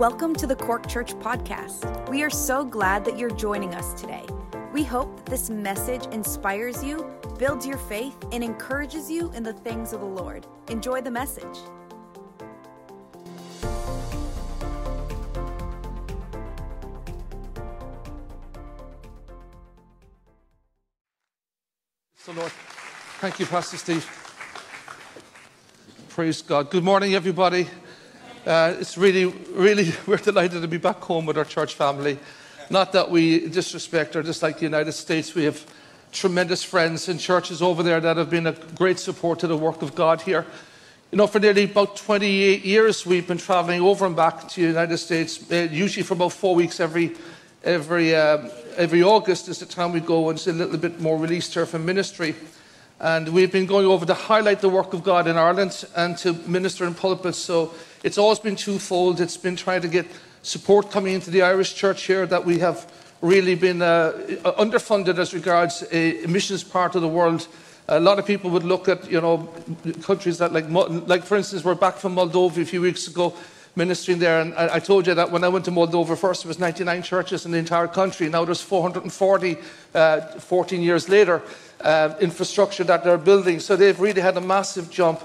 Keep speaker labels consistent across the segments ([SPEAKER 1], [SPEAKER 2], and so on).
[SPEAKER 1] Welcome to the Cork Church Podcast. We are so glad that you're joining us today. We hope that this message inspires you, builds your faith, and encourages you in the things of the Lord. Enjoy the message.
[SPEAKER 2] So, Lord, thank you, Pastor Steve. Praise God. Good morning, everybody. Uh, it's really, really, we're delighted to be back home with our church family. Not that we disrespect or dislike the United States. We have tremendous friends in churches over there that have been a great support to the work of God here. You know, for nearly about 28 years, we've been traveling over and back to the United States, uh, usually for about four weeks every, every, uh, every August is the time we go and it's a little bit more released here from ministry. And we've been going over to highlight the work of God in Ireland and to minister in pulpits. So it's always been twofold. It's been trying to get support coming into the Irish church here that we have really been uh, underfunded as regards a missions part of the world. A lot of people would look at, you know, countries that like, like for instance, we're back from Moldova a few weeks ago ministering there. And I, told you that when I went to Moldova first, there was 99 churches in the entire country. Now there's 440, uh, 14 years later, uh, infrastructure that they're building. So they've really had a massive jump.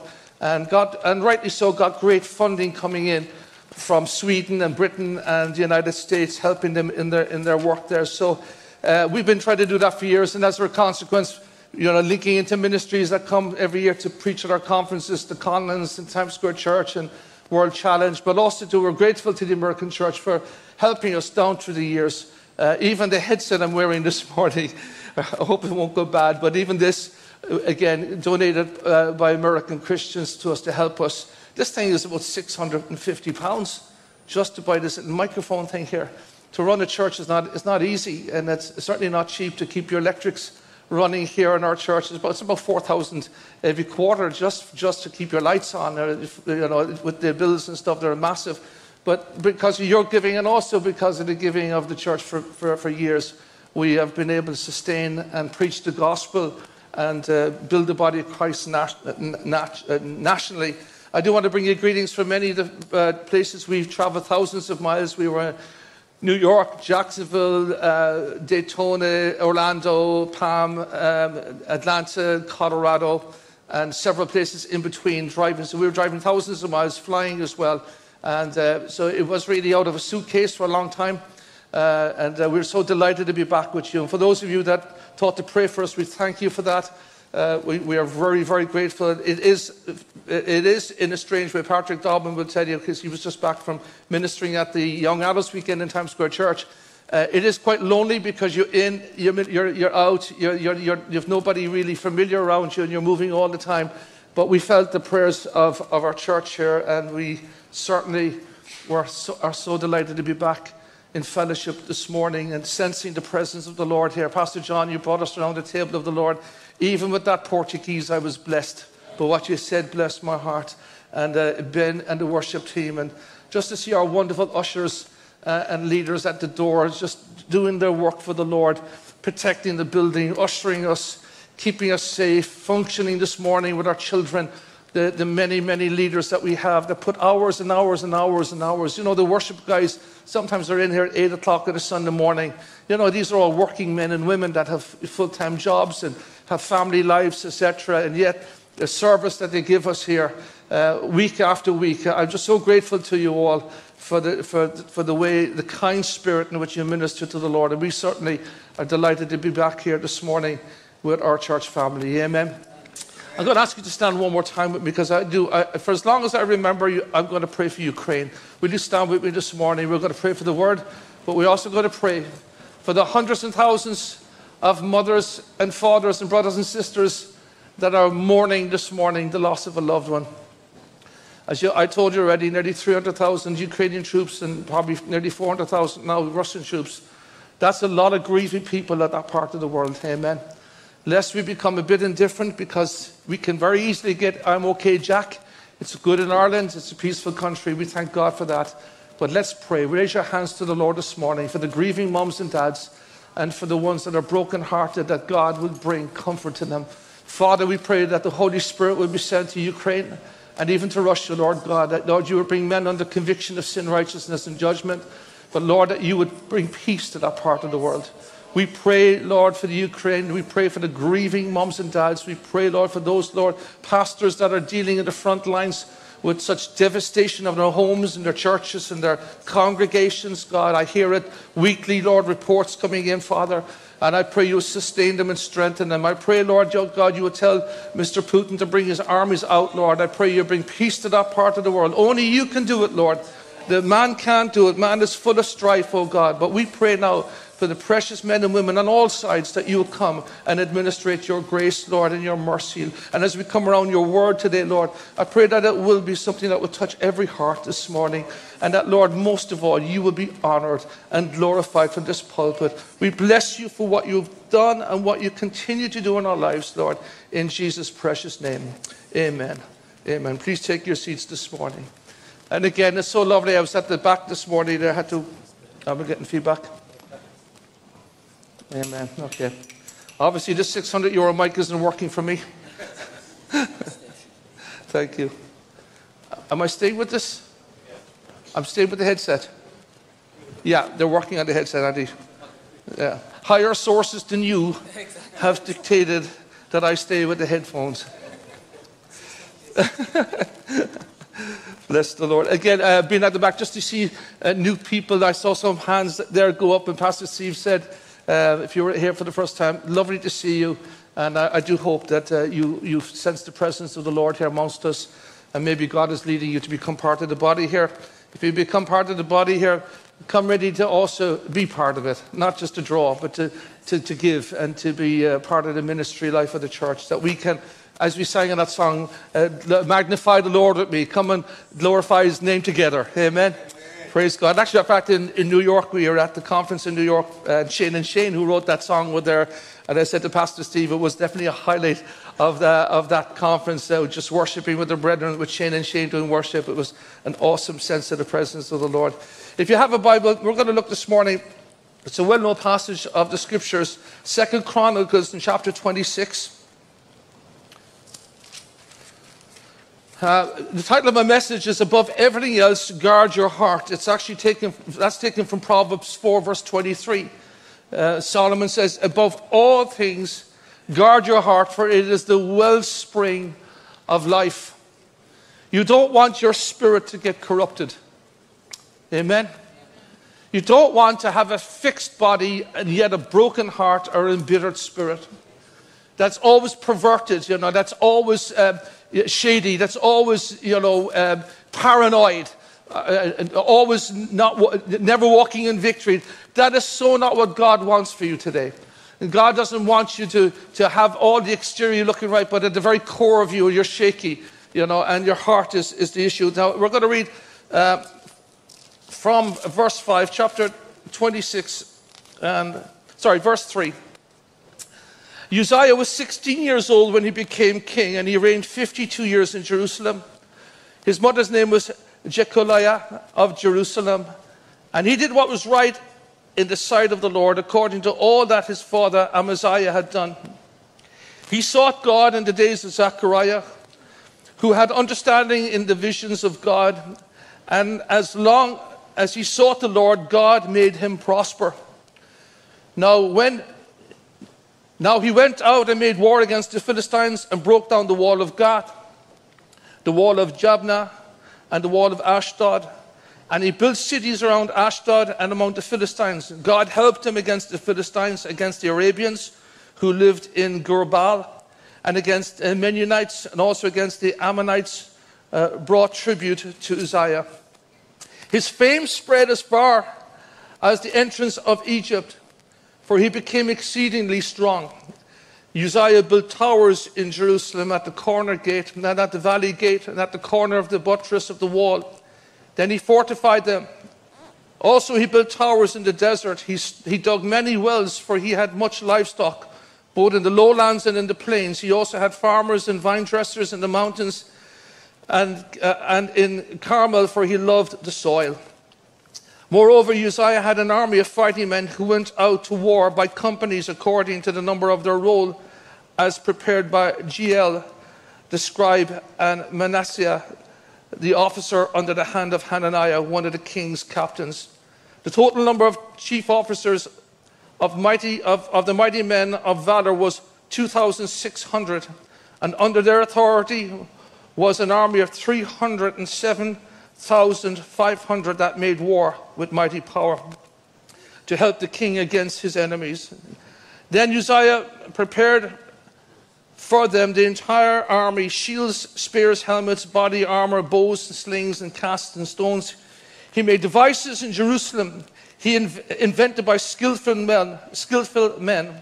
[SPEAKER 2] And, God, and rightly so, got great funding coming in from Sweden and Britain and the United States, helping them in their, in their work there. So uh, we've been trying to do that for years, and as a consequence, you know, linking into ministries that come every year to preach at our conferences, the Conlons and Times Square Church and World Challenge, but also to we're grateful to the American Church for helping us down through the years. Uh, even the headset I'm wearing this morning, I hope it won't go bad, but even this again, donated uh, by American Christians to us to help us. This thing is about 650 pounds just to buy this microphone thing here. To run a church is not, it's not easy, and it's certainly not cheap to keep your electrics running here in our church. It's about, it's about 4,000 every quarter just, just to keep your lights on. You know, with the bills and stuff, they're massive. But because of your giving and also because of the giving of the church for, for, for years, we have been able to sustain and preach the gospel and uh, build the body of Christ nat- nat- nationally. I do want to bring you greetings from many of the uh, places we've traveled thousands of miles. We were in New York, Jacksonville, uh, Daytona, Orlando, Palm, um, Atlanta, Colorado, and several places in between driving. So we were driving thousands of miles, flying as well. And uh, so it was really out of a suitcase for a long time. Uh, and uh, we're so delighted to be back with you. And for those of you that thought to pray for us. We thank you for that. Uh, we, we, are very, very grateful. It is, it is in a strange way. Patrick Dobbin will tell you, because he was just back from ministering at the Young Adults Weekend in Times Square Church. Uh, it is quite lonely because you're in, you're, you're, you're out, you're, you're, you have nobody really familiar around you, and you're moving all the time. But we felt the prayers of, of our church here, and we certainly were so, are so delighted to be back in fellowship this morning and sensing the presence of the Lord here. Pastor John, you brought us around the table of the Lord. Even with that Portuguese, I was blessed. But what you said blessed my heart. And uh, Ben and the worship team. And just to see our wonderful ushers uh, and leaders at the doors, just doing their work for the Lord, protecting the building, ushering us, keeping us safe, functioning this morning with our children the, the many, many leaders that we have that put hours and hours and hours and hours. You know, the worship guys, sometimes they're in here at 8 o'clock on a Sunday morning. You know, these are all working men and women that have full time jobs and have family lives, etc. And yet, the service that they give us here uh, week after week, I'm just so grateful to you all for the, for, for the way, the kind spirit in which you minister to the Lord. And we certainly are delighted to be back here this morning with our church family. Amen. I'm going to ask you to stand one more time with me because I do. I, for as long as I remember, you, I'm going to pray for Ukraine. Will you stand with me this morning? We're going to pray for the word, but we're also going to pray for the hundreds and thousands of mothers and fathers and brothers and sisters that are mourning this morning the loss of a loved one. As you, I told you already, nearly 300,000 Ukrainian troops and probably nearly 400,000 now Russian troops. That's a lot of grieving people at that part of the world. Amen lest we become a bit indifferent because we can very easily get, I'm okay, Jack. It's good in Ireland, it's a peaceful country. We thank God for that. But let's pray. Raise your hands to the Lord this morning for the grieving moms and dads and for the ones that are brokenhearted, that God will bring comfort to them. Father, we pray that the Holy Spirit will be sent to Ukraine and even to Russia, Lord God, that, Lord, you would bring men under conviction of sin, righteousness, and judgment. But, Lord, that you would bring peace to that part of the world. We pray, Lord, for the Ukraine. We pray for the grieving moms and dads. We pray, Lord, for those, Lord, pastors that are dealing in the front lines with such devastation of their homes and their churches and their congregations. God, I hear it weekly, Lord, reports coming in, Father. And I pray you sustain them and strengthen them. I pray, Lord God, you would tell Mr. Putin to bring his armies out, Lord. I pray you bring peace to that part of the world. Only you can do it, Lord. The man can't do it. Man is full of strife, oh God. But we pray now for the precious men and women on all sides that you will come and administrate your grace, Lord, and your mercy. And as we come around your word today, Lord, I pray that it will be something that will touch every heart this morning. And that, Lord, most of all, you will be honored and glorified from this pulpit. We bless you for what you've done and what you continue to do in our lives, Lord, in Jesus' precious name. Amen. Amen. Please take your seats this morning. And again, it's so lovely. I was at the back this morning. I had to. I'm getting feedback. Amen. Okay. Obviously, this 600 euro mic isn't working for me. Thank you. Am I staying with this? I'm staying with the headset. Yeah, they're working on the headset, Andy. Yeah. Higher sources than you have dictated that I stay with the headphones. Bless the Lord. Again, uh, being at the back just to see uh, new people. I saw some hands there go up, and Pastor Steve said, uh, if you're here for the first time, lovely to see you. And I, I do hope that uh, you, you sense the presence of the Lord here amongst us. And maybe God is leading you to become part of the body here. If you become part of the body here, come ready to also be part of it, not just to draw, but to, to, to give and to be uh, part of the ministry life of the church. That we can, as we sang in that song, uh, magnify the Lord with me, come and glorify his name together. Amen. Praise God. Actually, in fact, in, in New York, we were at the conference in New York, and Shane and Shane, who wrote that song, were there. And I said to Pastor Steve, it was definitely a highlight of, the, of that conference, uh, just worshiping with the brethren, with Shane and Shane doing worship. It was an awesome sense of the presence of the Lord. If you have a Bible, we're going to look this morning. It's a well known passage of the scriptures, Second Chronicles in chapter 26. Uh, the title of my message is Above Everything Else, Guard Your Heart. It's actually taken, that's taken from Proverbs 4, verse 23. Uh, Solomon says, Above all things, guard your heart, for it is the wellspring of life. You don't want your spirit to get corrupted. Amen. You don't want to have a fixed body and yet a broken heart or embittered spirit. That's always perverted, you know, that's always. Uh, shady, that's always, you know, um, paranoid, uh, uh always not, never walking in victory. That is so not what God wants for you today. And God doesn't want you to, to have all the exterior looking right, but at the very core of you, you're shaky, you know, and your heart is, is the issue. Now, we're going to read uh, from verse 5, chapter 26, and sorry, verse 3. Uzziah was 16 years old when he became king, and he reigned 52 years in Jerusalem. His mother's name was Jecoliah of Jerusalem, and he did what was right in the sight of the Lord, according to all that his father Amaziah had done. He sought God in the days of Zechariah, who had understanding in the visions of God, and as long as he sought the Lord, God made him prosper. Now, when now he went out and made war against the Philistines and broke down the wall of Gath, the wall of Jabneh, and the wall of Ashdod. And he built cities around Ashdod and among the Philistines. God helped him against the Philistines, against the Arabians who lived in Gur Baal, and against the Meunites, and also against the Ammonites, uh, brought tribute to Uzziah. His fame spread as far as the entrance of Egypt for he became exceedingly strong. Uzziah built towers in Jerusalem at the corner gate, and at the valley gate, and at the corner of the buttress of the wall. Then he fortified them. Also, he built towers in the desert. He, he dug many wells, for he had much livestock, both in the lowlands and in the plains. He also had farmers and vine dressers in the mountains and, uh, and in Carmel, for he loved the soil. Moreover, Uzziah had an army of fighting men who went out to war by companies according to the number of their roll, as prepared by Jeiel, the scribe, and Manasseh, the officer under the hand of Hananiah, one of the king's captains. The total number of chief officers of, mighty, of, of the mighty men of valor was 2,600, and under their authority was an army of 307,500 that made war with mighty power to help the king against his enemies. Then Uzziah prepared for them the entire army shields, spears, helmets, body armor, bows, and slings, and casts and stones. He made devices in Jerusalem. He inv- invented by skillful men, skillful men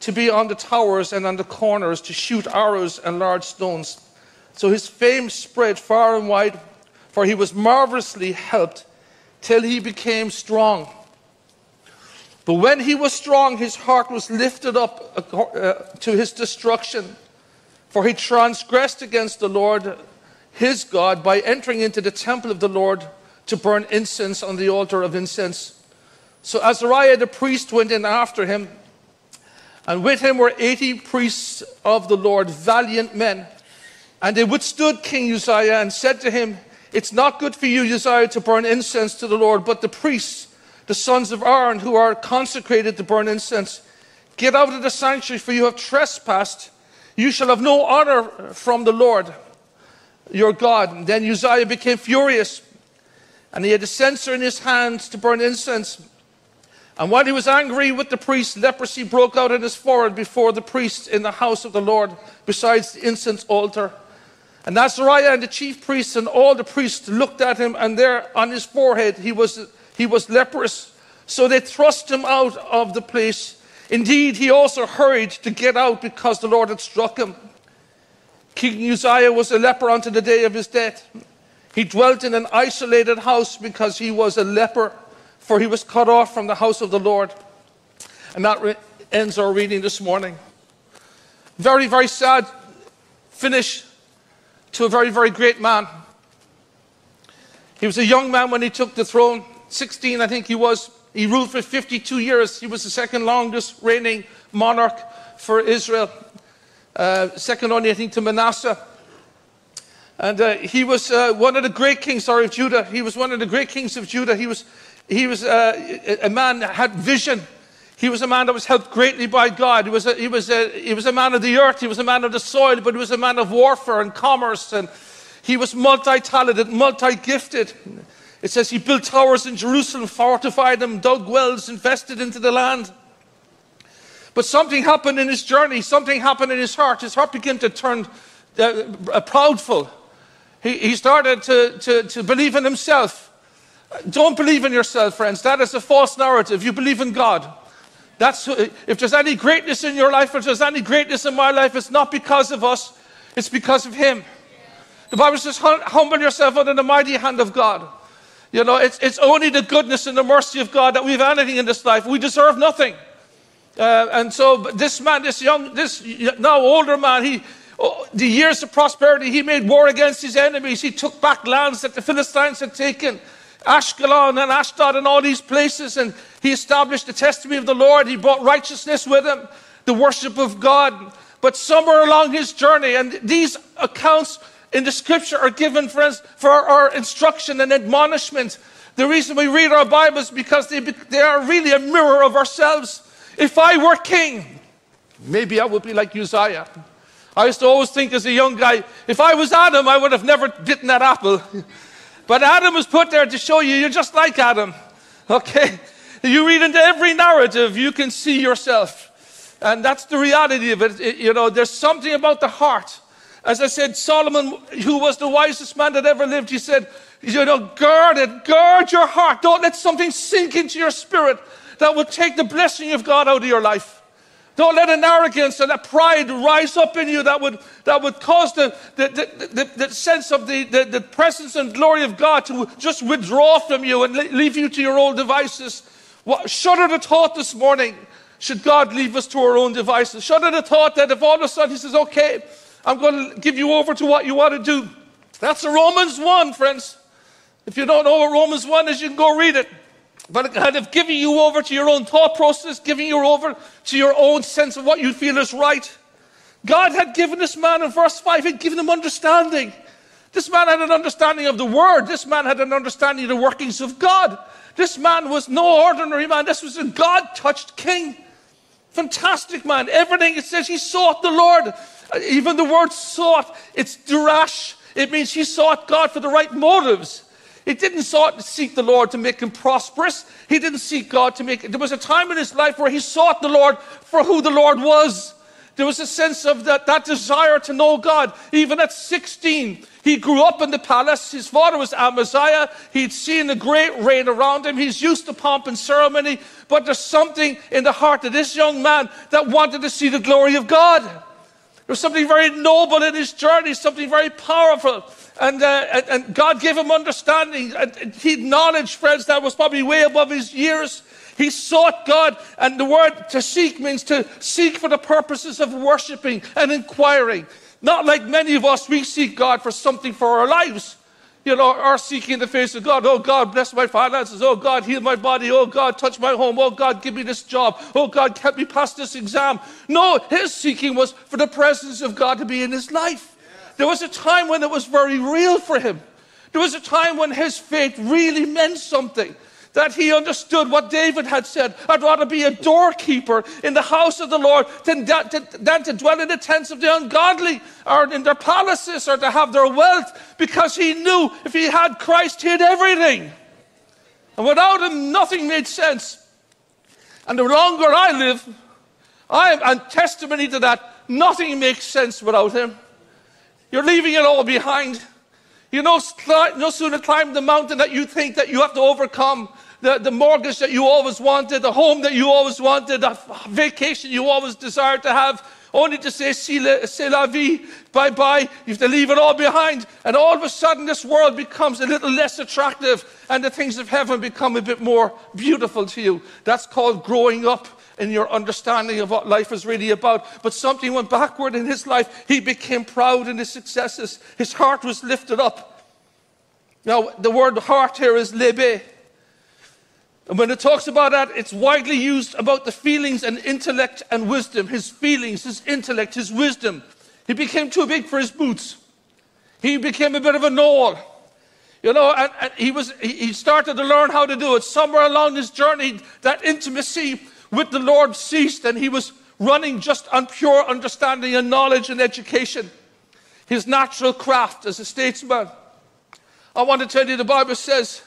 [SPEAKER 2] to be on the towers and on the corners to shoot arrows and large stones. So his fame spread far and wide, for he was marvelously helped till he became strong. But when he was strong, his heart was lifted up uh, to his destruction. For he transgressed against the Lord his God by entering into the temple of the Lord to burn incense on the altar of incense. So Azariah the priest went in after him, and with him were 80 priests of the Lord, valiant men. And they withstood King Uzziah and said to him, It's not good for you, Uzziah, to burn incense to the Lord, but the priests the sons of Aaron who are consecrated to burn incense. Get out of the sanctuary, for you have trespassed. You shall have no honor from the Lord your God. Then Uzziah became furious, and he had a censer in his hand to burn incense. And while he was angry with the priest, leprosy broke out in his forehead before the priest in the house of the Lord, besides the incense altar. And Azariah and the chief priests and all the priests looked at him, and there on his forehead he was he was leprous. So they thrust him out of the place. Indeed, he also hurried to get out because the Lord had struck him. King Uzziah was a leper unto the day of his death. He dwelt in an isolated house because he was a leper, for he was cut off from the house of the Lord. And that re- ends our reading this morning. Very, very sad finish to a very, very great man. He was a young man when he took the throne. 16, I think he was. He ruled for 52 years. He was the second longest reigning monarch for Israel, uh, second only, I think, to Manasseh. And uh, he was uh, one of the great kings, sorry, of Judah. He was one of the great kings of Judah. He was, he was uh, a man that had vision. He was a man that was helped greatly by God. He was, a, he, was a, he was a man of the earth. He was a man of the soil, but he was a man of warfare and commerce. And he was multi talented, multi gifted. It says he built towers in Jerusalem, fortified them, dug wells, invested into the land. But something happened in his journey, something happened in his heart. His heart began to turn uh, proudful. He, he started to, to, to believe in himself. Don't believe in yourself, friends. That is a false narrative. You believe in God. That's, if there's any greatness in your life, if there's any greatness in my life, it's not because of us, it's because of Him. The Bible says, humble yourself under the mighty hand of God. You know, it's, it's only the goodness and the mercy of God that we have anything in this life. We deserve nothing. Uh, and so this man, this young, this now older man, he, oh, the years of prosperity, he made war against his enemies. He took back lands that the Philistines had taken, Ashkelon and Ashdod and all these places. And he established the testimony of the Lord. He brought righteousness with him, the worship of God. But somewhere along his journey, and these accounts in the scripture are given, friends, for our instruction and admonishment. The reason we read our Bibles because they, they are really a mirror of ourselves. If I were king, maybe I would be like Uzziah. I used to always think as a young guy, if I was Adam, I would have never bitten that apple. But Adam was put there to show you you're just like Adam. Okay? You read into every narrative, you can see yourself. And that's the reality of it. it you know, there's something about the heart as I said, Solomon, who was the wisest man that ever lived, he said, you know, guard it, guard your heart. Don't let something sink into your spirit that will take the blessing of God out of your life. Don't let an arrogance and a pride rise up in you that would, that would cause the, the, the, the, the sense of the, the, the presence and glory of God to just withdraw from you and leave you to your own devices. What, shudder the thought this morning. Should God leave us to our own devices? Shudder the thought that if all of a sudden He says, okay, I'm going to give you over to what you want to do. That's Romans 1, friends. If you don't know what Romans 1 is, you can go read it. But kind of giving you over to your own thought process, giving you over to your own sense of what you feel is right. God had given this man in verse 5, He had given him understanding. This man had an understanding of the word. This man had an understanding of the workings of God. This man was no ordinary man. This was a God touched king. Fantastic man. Everything it says he sought the Lord. Even the word sought, it's dirash. It means he sought God for the right motives. He didn't sought, seek the Lord to make him prosperous. He didn't seek God to make. There was a time in his life where he sought the Lord for who the Lord was. There was a sense of that, that desire to know God. Even at 16, he grew up in the palace. His father was Amaziah. He'd seen a great reign around him. He's used to pomp and ceremony. But there's something in the heart of this young man that wanted to see the glory of God. There's something very noble in his journey, something very powerful. And, uh, and, God gave him understanding. And he knowledge, friends, that was probably way above his years. He sought God, and the word to seek means to seek for the purposes of worshiping and inquiring. Not like many of us, we seek God for something for our lives. You know, are seeking the face of God. Oh God, bless my finances. Oh God, heal my body. Oh God, touch my home. Oh God, give me this job. Oh God, help me pass this exam. No, his seeking was for the presence of God to be in his life. There was a time when it was very real for him. There was a time when his faith really meant something that he understood what David had said. I'd rather be a doorkeeper in the house of the Lord than, than to dwell in the tents of the ungodly or in their palaces or to have their wealth because he knew if he had Christ, he had everything. And without him, nothing made sense. And the longer I live, I am testimony to that. Nothing makes sense without him. You're leaving it all behind. You no, no sooner climb the mountain that you think that you have to overcome the, the mortgage that you always wanted, the home that you always wanted, the vacation you always desired to have, only to say, c'est la vie, bye bye. You have to leave it all behind. And all of a sudden, this world becomes a little less attractive, and the things of heaven become a bit more beautiful to you. That's called growing up in your understanding of what life is really about. But something went backward in his life. He became proud in his successes, his heart was lifted up. Now, the word heart here is lebe. And when it talks about that, it's widely used about the feelings and intellect and wisdom. His feelings, his intellect, his wisdom. He became too big for his boots. He became a bit of a knoll. You know, and, and he, was, he started to learn how to do it. Somewhere along his journey, that intimacy with the Lord ceased, and he was running just on pure understanding and knowledge and education. His natural craft as a statesman. I want to tell you, the Bible says,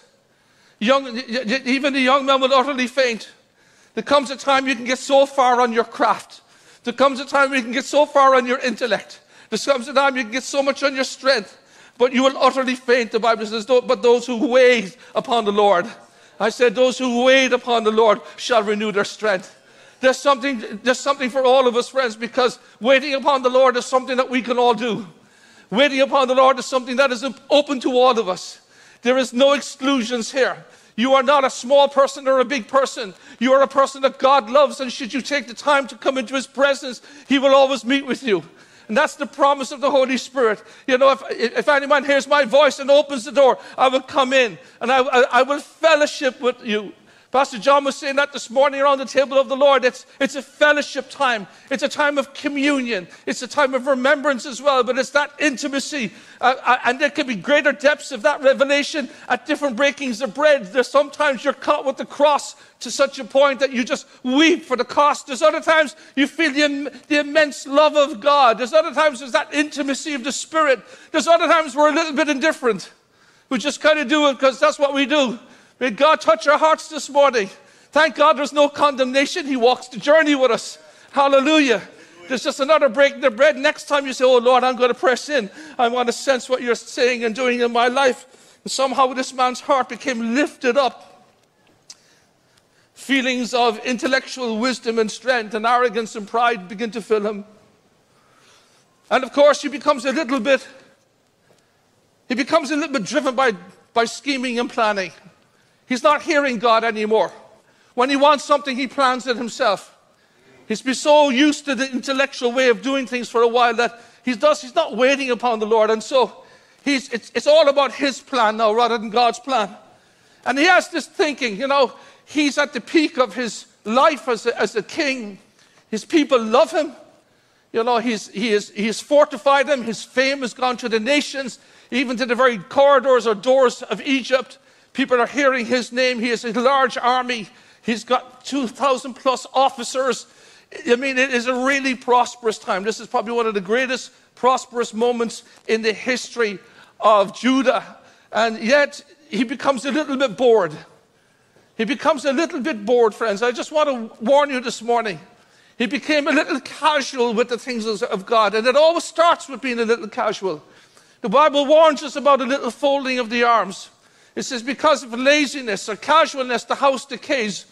[SPEAKER 2] Young, even the young man will utterly faint. There comes a time you can get so far on your craft. There comes a time you can get so far on your intellect. There comes a time you can get so much on your strength. But you will utterly faint, the Bible says, but those who wait upon the Lord. I said, those who wait upon the Lord shall renew their strength. There's something, there's something for all of us, friends, because waiting upon the Lord is something that we can all do. Waiting upon the Lord is something that is open to all of us. There is no exclusions here. You are not a small person or a big person. You are a person that God loves, and should you take the time to come into His presence, He will always meet with you. And that's the promise of the Holy Spirit. You know, if, if anyone hears my voice and opens the door, I will come in and I, I, I will fellowship with you. Pastor John was saying that this morning around the table of the Lord. It's, it's a fellowship time. It's a time of communion. It's a time of remembrance as well, but it's that intimacy. Uh, uh, and there can be greater depths of that revelation at different breakings of bread. There's sometimes you're caught with the cross to such a point that you just weep for the cost. There's other times you feel the, the immense love of God. There's other times there's that intimacy of the Spirit. There's other times we're a little bit indifferent. We just kind of do it because that's what we do. May God touch our hearts this morning. Thank God there's no condemnation. He walks the journey with us. Hallelujah. There's just another break in the bread. Next time you say, Oh Lord, I'm going to press in. I want to sense what you're saying and doing in my life. And somehow this man's heart became lifted up. Feelings of intellectual wisdom and strength and arrogance and pride begin to fill him. And of course, he becomes a little bit, he becomes a little bit driven by, by scheming and planning. He's not hearing God anymore. When he wants something, he plans it himself. He's been so used to the intellectual way of doing things for a while that he does, he's not waiting upon the Lord. And so he's, it's, it's all about his plan now rather than God's plan. And he has this thinking, you know, he's at the peak of his life as a, as a king. His people love him. You know, he's, he, is, he has fortified them. His fame has gone to the nations, even to the very corridors or doors of Egypt. People are hearing his name. He has a large army. He's got 2,000 plus officers. I mean, it is a really prosperous time. This is probably one of the greatest prosperous moments in the history of Judah. And yet, he becomes a little bit bored. He becomes a little bit bored, friends. I just want to warn you this morning. He became a little casual with the things of God, and it always starts with being a little casual. The Bible warns us about a little folding of the arms. It says, because of laziness or casualness, the house decays.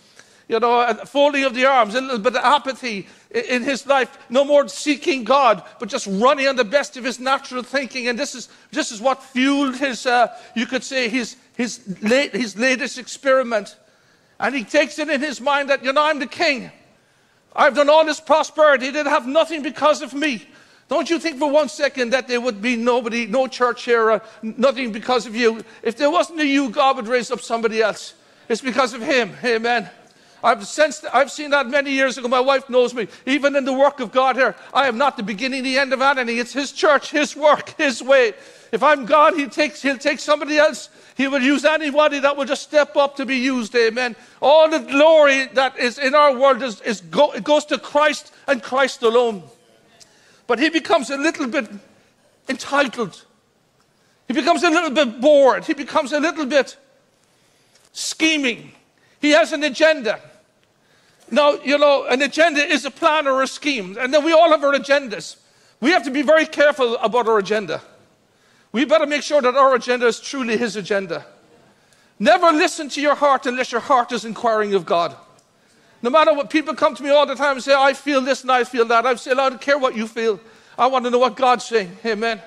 [SPEAKER 2] You know, folding of the arms, a little bit of apathy in his life, no more seeking God, but just running on the best of his natural thinking. And this is, this is what fueled his, uh, you could say, his, his, late, his latest experiment. And he takes it in his mind that, you know, I'm the king. I've done all this prosperity. They'd have nothing because of me. Don't you think for one second that there would be nobody, no church here, uh, nothing because of you. If there wasn't a you, God would raise up somebody else. It's because of Him. Amen. I've sensed, I've seen that many years ago. My wife knows me. Even in the work of God here, I am not the beginning, the end of anything. It's His church, His work, His way. If I'm God, He takes, He'll take somebody else he will use anybody that will just step up to be used. Amen. All the glory that is in our world is, is go, it goes to Christ and Christ alone. But he becomes a little bit entitled. He becomes a little bit bored. He becomes a little bit scheming. He has an agenda. Now, you know, an agenda is a plan or a scheme. And then we all have our agendas. We have to be very careful about our agenda. We better make sure that our agenda is truly His agenda. Never listen to your heart unless your heart is inquiring of God. No matter what people come to me all the time and say, I feel this and I feel that. I say, I don't care what you feel. I want to know what God's saying. Amen.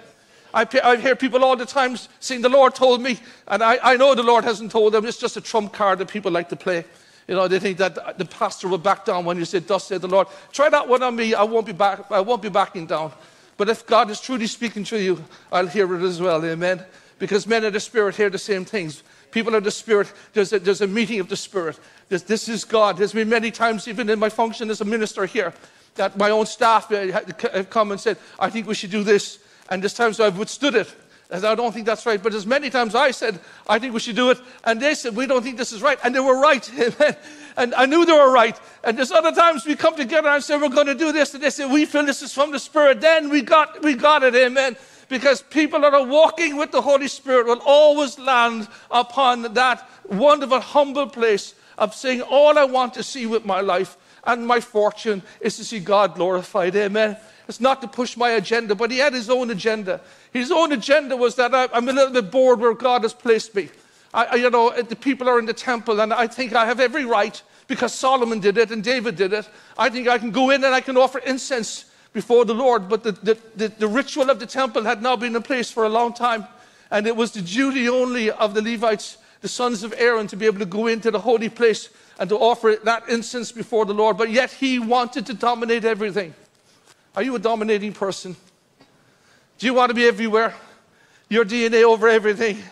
[SPEAKER 2] I, I hear people all the time saying, The Lord told me. And I, I know the Lord hasn't told them. It's just a trump card that people like to play. You know, they think that the pastor will back down when you say, Thus said the Lord. Try that one on me. I won't be, back, I won't be backing down. But if God is truly speaking to you, I'll hear it as well. Amen. Because men of the Spirit hear the same things. People of the Spirit, there's a, there's a meeting of the Spirit. This, this is God. There's been many times, even in my function as a minister here, that my own staff eh, have come and said, I think we should do this. And there's times I've withstood it. And I don't think that's right. But as many times I said, I think we should do it. And they said, we don't think this is right. And they were right. And I knew they were right. And there's other times we come together and say, we're going to do this, and they say, we feel this is from the Spirit. Then we got, we got it, amen. Because people that are walking with the Holy Spirit will always land upon that wonderful, humble place of saying, all I want to see with my life and my fortune is to see God glorified, amen. It's not to push my agenda, but he had his own agenda. His own agenda was that I, I'm a little bit bored where God has placed me. I, you know, the people are in the temple, and I think I have every right because Solomon did it and David did it. I think I can go in and I can offer incense before the Lord. But the, the, the, the ritual of the temple had now been in place for a long time, and it was the duty only of the Levites, the sons of Aaron, to be able to go into the holy place and to offer that incense before the Lord. But yet he wanted to dominate everything. Are you a dominating person? Do you want to be everywhere? Your DNA over everything?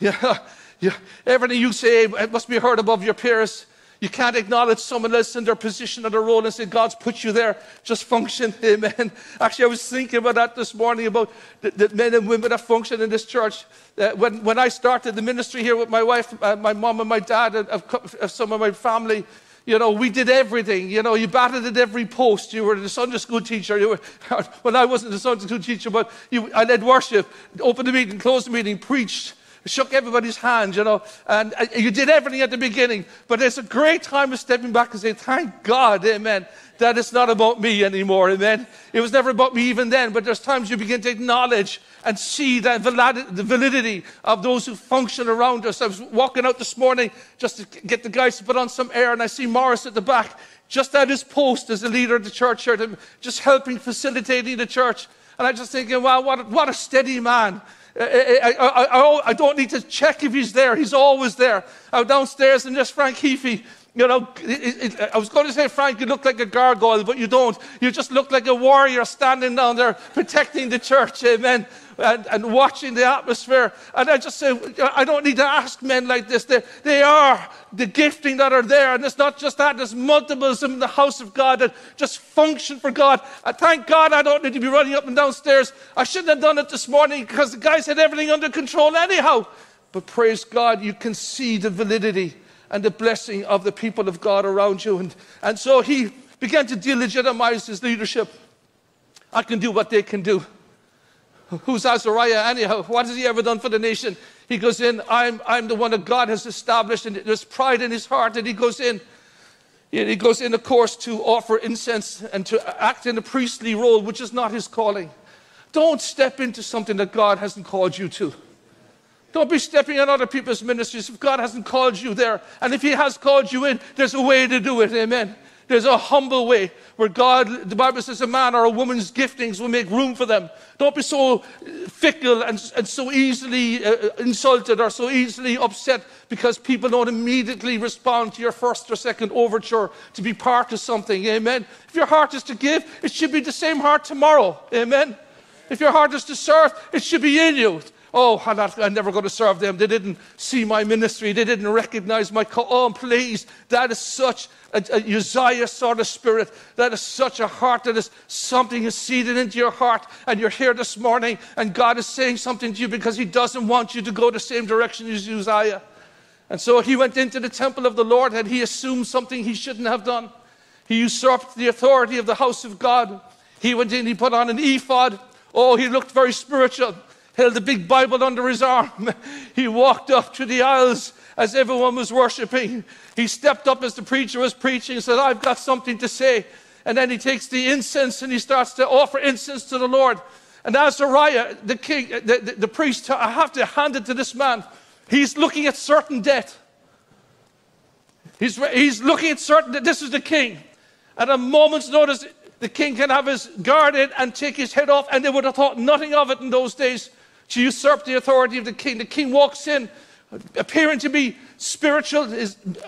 [SPEAKER 2] Yeah. You, everything you say must be heard above your peers. You can't acknowledge someone else in their position or their role and say, God's put you there. Just function. Amen. Actually, I was thinking about that this morning about the, the men and women that function in this church. Uh, when, when I started the ministry here with my wife, uh, my mom, and my dad, and some of my family, you know, we did everything. You know, you batted at every post. You were the Sunday school teacher. You were, well, I wasn't the Sunday school teacher, but you, I led worship, opened the meeting, closed the meeting, preached shook everybody's hand, you know, and uh, you did everything at the beginning. But it's a great time of stepping back and saying, Thank God, amen, that it's not about me anymore, amen. It was never about me even then, but there's times you begin to acknowledge and see the validity of those who function around us. I was walking out this morning just to get the guys to put on some air, and I see Morris at the back, just at his post as the leader of the church here, just helping, facilitating the church. And I just thinking, wow, what what a steady man. Uh, uh, uh, I, I, I, I, don't need to check if he's there. He's always there. Out downstairs, and there's Frank Heafy, You know, it, it, I was going to say, Frank, you look like a gargoyle, but you don't. You just look like a warrior standing down there protecting the church. Amen and, and watching the atmosphere. And I just say, I don't need to ask men like this. They, they are the gifting that are there. And it's not just that, there's multiples in the house of God that just function for God. I thank God I don't need to be running up and downstairs. I shouldn't have done it this morning because the guys had everything under control anyhow. But praise God, you can see the validity and the blessing of the people of God around you. And, and so he began to delegitimize his leadership. I can do what they can do. Who's Azariah anyhow? What has he ever done for the nation? He goes in, I'm, I'm the one that God has established, and there's pride in his heart, and he goes in. He goes in, of course, to offer incense and to act in a priestly role, which is not his calling. Don't step into something that God hasn't called you to. Don't be stepping on other people's ministries if God hasn't called you there. And if He has called you in, there's a way to do it. Amen. There's a humble way where God, the Bible says, a man or a woman's giftings will make room for them. Don't be so fickle and, and so easily uh, insulted or so easily upset because people don't immediately respond to your first or second overture to be part of something. Amen. If your heart is to give, it should be the same heart tomorrow. Amen. If your heart is to serve, it should be in you. Oh, I'm, not, I'm never going to serve them. They didn't see my ministry. They didn't recognize my. Co- oh, please. That is such a, a Uzziah sort of spirit. That is such a heart that is something is seeded into your heart. And you're here this morning, and God is saying something to you because He doesn't want you to go the same direction as Uzziah. And so he went into the temple of the Lord and he assumed something he shouldn't have done. He usurped the authority of the house of God. He went in, he put on an ephod. Oh, he looked very spiritual held a big Bible under his arm. He walked up to the aisles as everyone was worshiping. He stepped up as the preacher was preaching and said, I've got something to say. And then he takes the incense and he starts to offer incense to the Lord. And Azariah, the king, the, the, the priest, I have to hand it to this man. He's looking at certain death. He's, he's looking at certain that this is the king. At a moment's notice, the king can have his guard in and take his head off, and they would have thought nothing of it in those days to usurp the authority of the king. The king walks in, appearing to be spiritual.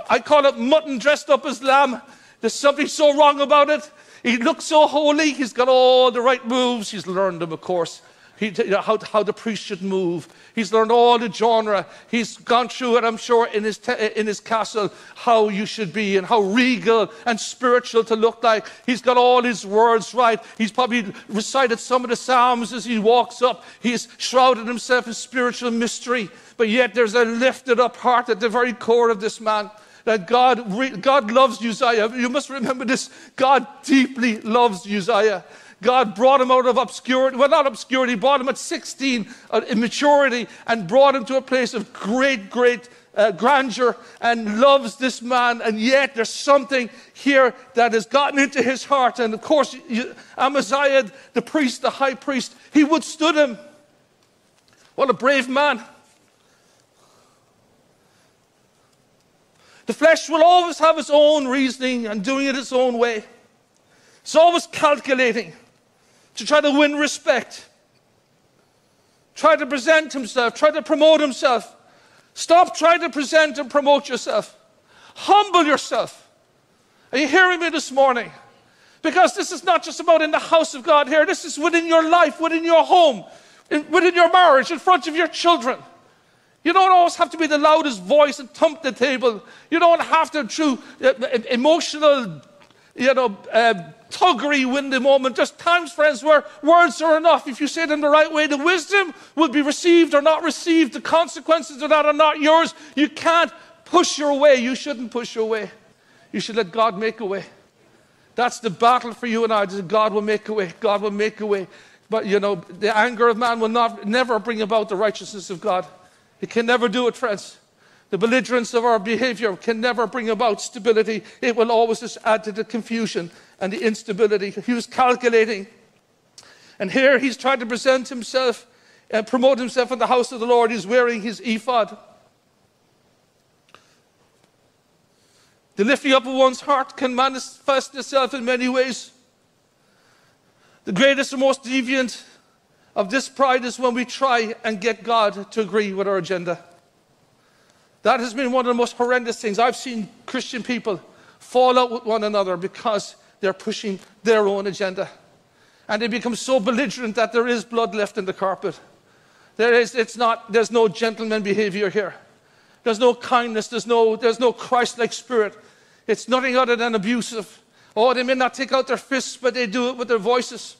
[SPEAKER 2] I call it mutton dressed up as lamb. There's something so wrong about it. He looks so holy. He's got all the right moves. He's learned them, of course he, how, how the priest should move. He's learned all the genre. He's gone through it, I'm sure, in his, te- in his castle, how you should be and how regal and spiritual to look like. He's got all his words right. He's probably recited some of the Psalms as he walks up. He's shrouded himself in spiritual mystery. But yet there's a lifted up heart at the very core of this man that God, God loves Uzziah. You must remember this. God deeply loves Uzziah. God brought him out of obscurity. Well, not obscurity, He brought him at 16, uh, immaturity, and brought him to a place of great, great uh, grandeur and loves this man. And yet there's something here that has gotten into his heart. And of course, Amaziah, the priest, the high priest, he withstood him. What a brave man. The flesh will always have its own reasoning and doing it its own way. It's always calculating to try to win respect, try to present himself, try to promote himself. Stop trying to present and promote yourself. Humble yourself. Are you hearing me this morning? Because this is not just about in the house of God here, this is within your life, within your home, in, within your marriage, in front of your children. You don't always have to be the loudest voice and thump the table. You don't have to, through emotional, you know, uh, tuggery win the moment. Just times, friends, where words are enough. If you say them the right way, the wisdom will be received or not received. The consequences of that are not yours. You can't push your way. You shouldn't push your way. You should let God make a way. That's the battle for you and I. God will make a way. God will make a way. But you know, the anger of man will not never bring about the righteousness of God. It can never do it, friends. The belligerence of our behavior can never bring about stability. It will always just add to the confusion and the instability. He was calculating. And here he's trying to present himself and promote himself in the house of the Lord. He's wearing his ephod. The lifting up of one's heart can manifest itself in many ways. The greatest and most deviant of this pride is when we try and get God to agree with our agenda. That has been one of the most horrendous things. I've seen Christian people fall out with one another because they're pushing their own agenda. And they become so belligerent that there is blood left in the carpet. There is, it's not, there's no gentleman behavior here. There's no kindness. There's no, there's no Christ like spirit. It's nothing other than abusive. Oh, they may not take out their fists, but they do it with their voices.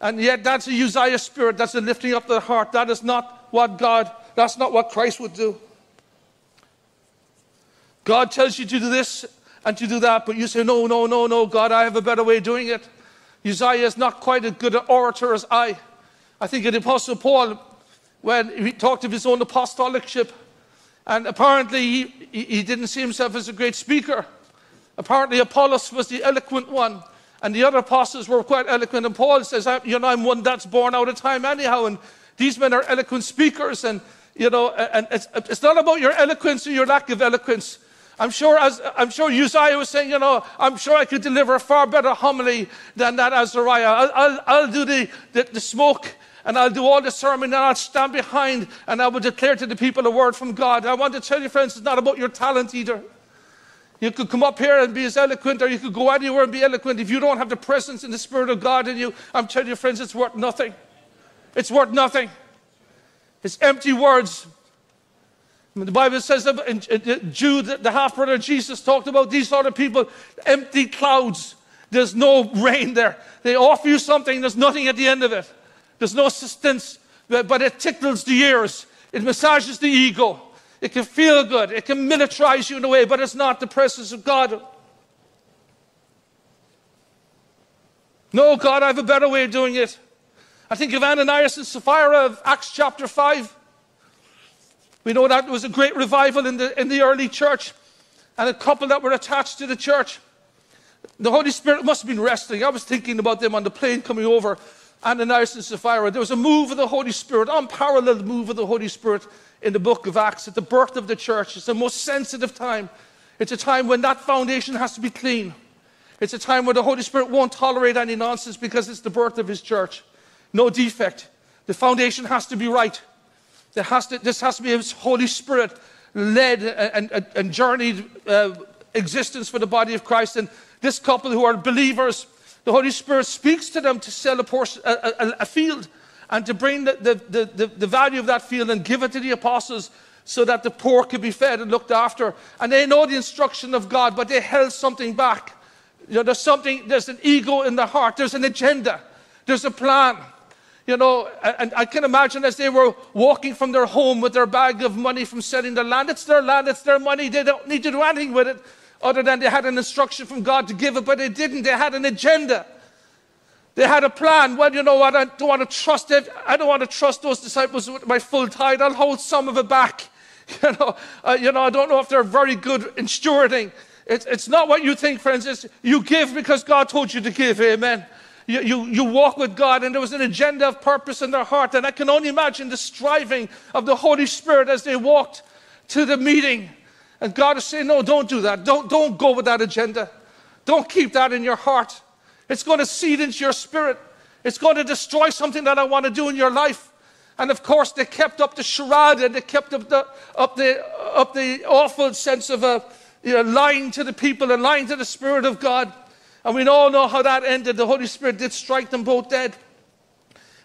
[SPEAKER 2] And yet, that's a Uzziah spirit. That's a lifting up the heart. That is not what God, that's not what Christ would do. God tells you to do this and to do that, but you say, No, no, no, no, God, I have a better way of doing it. Uzziah is not quite as good an orator as I. I think the Apostle Paul, when he talked of his own apostolicship, and apparently he, he didn't see himself as a great speaker. Apparently, Apollos was the eloquent one, and the other apostles were quite eloquent. And Paul says, You know, I'm one that's born out of time, anyhow. And these men are eloquent speakers. And, you know, and it's, it's not about your eloquence or your lack of eloquence. I'm sure, as, I'm sure Uzziah was saying, you know, I'm sure I could deliver a far better homily than that Azariah. I'll, I'll, I'll do the, the, the smoke and I'll do all the sermon and I'll stand behind and I will declare to the people a word from God. I want to tell you, friends, it's not about your talent either. You could come up here and be as eloquent, or you could go anywhere and be eloquent. If you don't have the presence and the Spirit of God in you, I'm telling you, friends, it's worth nothing. It's worth nothing. It's empty words. The Bible says that Jude, the half brother Jesus, talked about these sort of people, empty clouds. There's no rain there. They offer you something, there's nothing at the end of it. There's no substance, but it tickles the ears. It massages the ego. It can feel good. It can militarize you in a way, but it's not the presence of God. No, God, I have a better way of doing it. I think of Ananias and Sapphira of Acts chapter 5. We know that there was a great revival in the, in the early church, and a couple that were attached to the church. The Holy Spirit must have been resting. I was thinking about them on the plane coming over, Ananias and Sapphira. There was a move of the Holy Spirit, unparalleled move of the Holy Spirit in the book of Acts at the birth of the church. It's the most sensitive time. It's a time when that foundation has to be clean. It's a time where the Holy Spirit won't tolerate any nonsense because it's the birth of His church. No defect. The foundation has to be right. There has to, this has to be His Holy Spirit led and, and, and journeyed uh, existence for the body of Christ. And this couple who are believers, the Holy Spirit speaks to them to sell a, portion, a, a, a field and to bring the, the, the, the, value of that field and give it to the apostles so that the poor could be fed and looked after. And they know the instruction of God, but they held something back. You know, there's something, there's an ego in the heart, there's an agenda, there's a plan. You know, and I can imagine as they were walking from their home with their bag of money from selling their land, it's their land, it's their money, they don't need to do anything with it other than they had an instruction from God to give it, but they didn't. They had an agenda. They had a plan. Well, you know what? I don't want to trust it. I don't want to trust those disciples with my full tithe. I'll hold some of it back. You know, uh, you know, I don't know if they're very good in stewarding. It's, it's not what you think, friends. It's you give because God told you to give. Amen. You, you, you walk with God, and there was an agenda of purpose in their heart. And I can only imagine the striving of the Holy Spirit as they walked to the meeting. And God is saying, No, don't do that. Don't, don't go with that agenda. Don't keep that in your heart. It's going to seed into your spirit. It's going to destroy something that I want to do in your life. And of course, they kept up the charade and they kept up the, up the, up the awful sense of a, you know, lying to the people and lying to the Spirit of God. And we all know how that ended. The Holy Spirit did strike them both dead.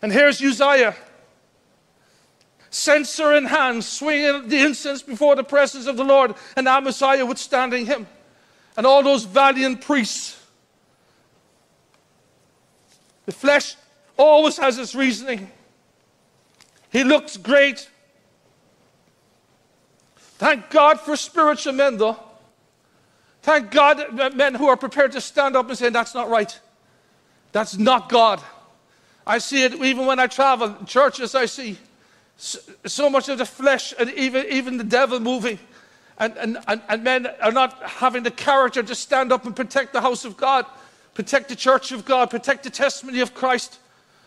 [SPEAKER 2] And here's Uzziah, censer in hand, swinging the incense before the presence of the Lord, and Amaziah withstanding him. And all those valiant priests the flesh always has its reasoning. He looks great. Thank God for spiritual men, though. Thank God men who are prepared to stand up and say, That's not right. That's not God. I see it even when I travel, churches, I see so much of the flesh and even, even the devil moving. And, and, and, and men are not having the character to stand up and protect the house of God protect the church of God, protect the testimony of Christ.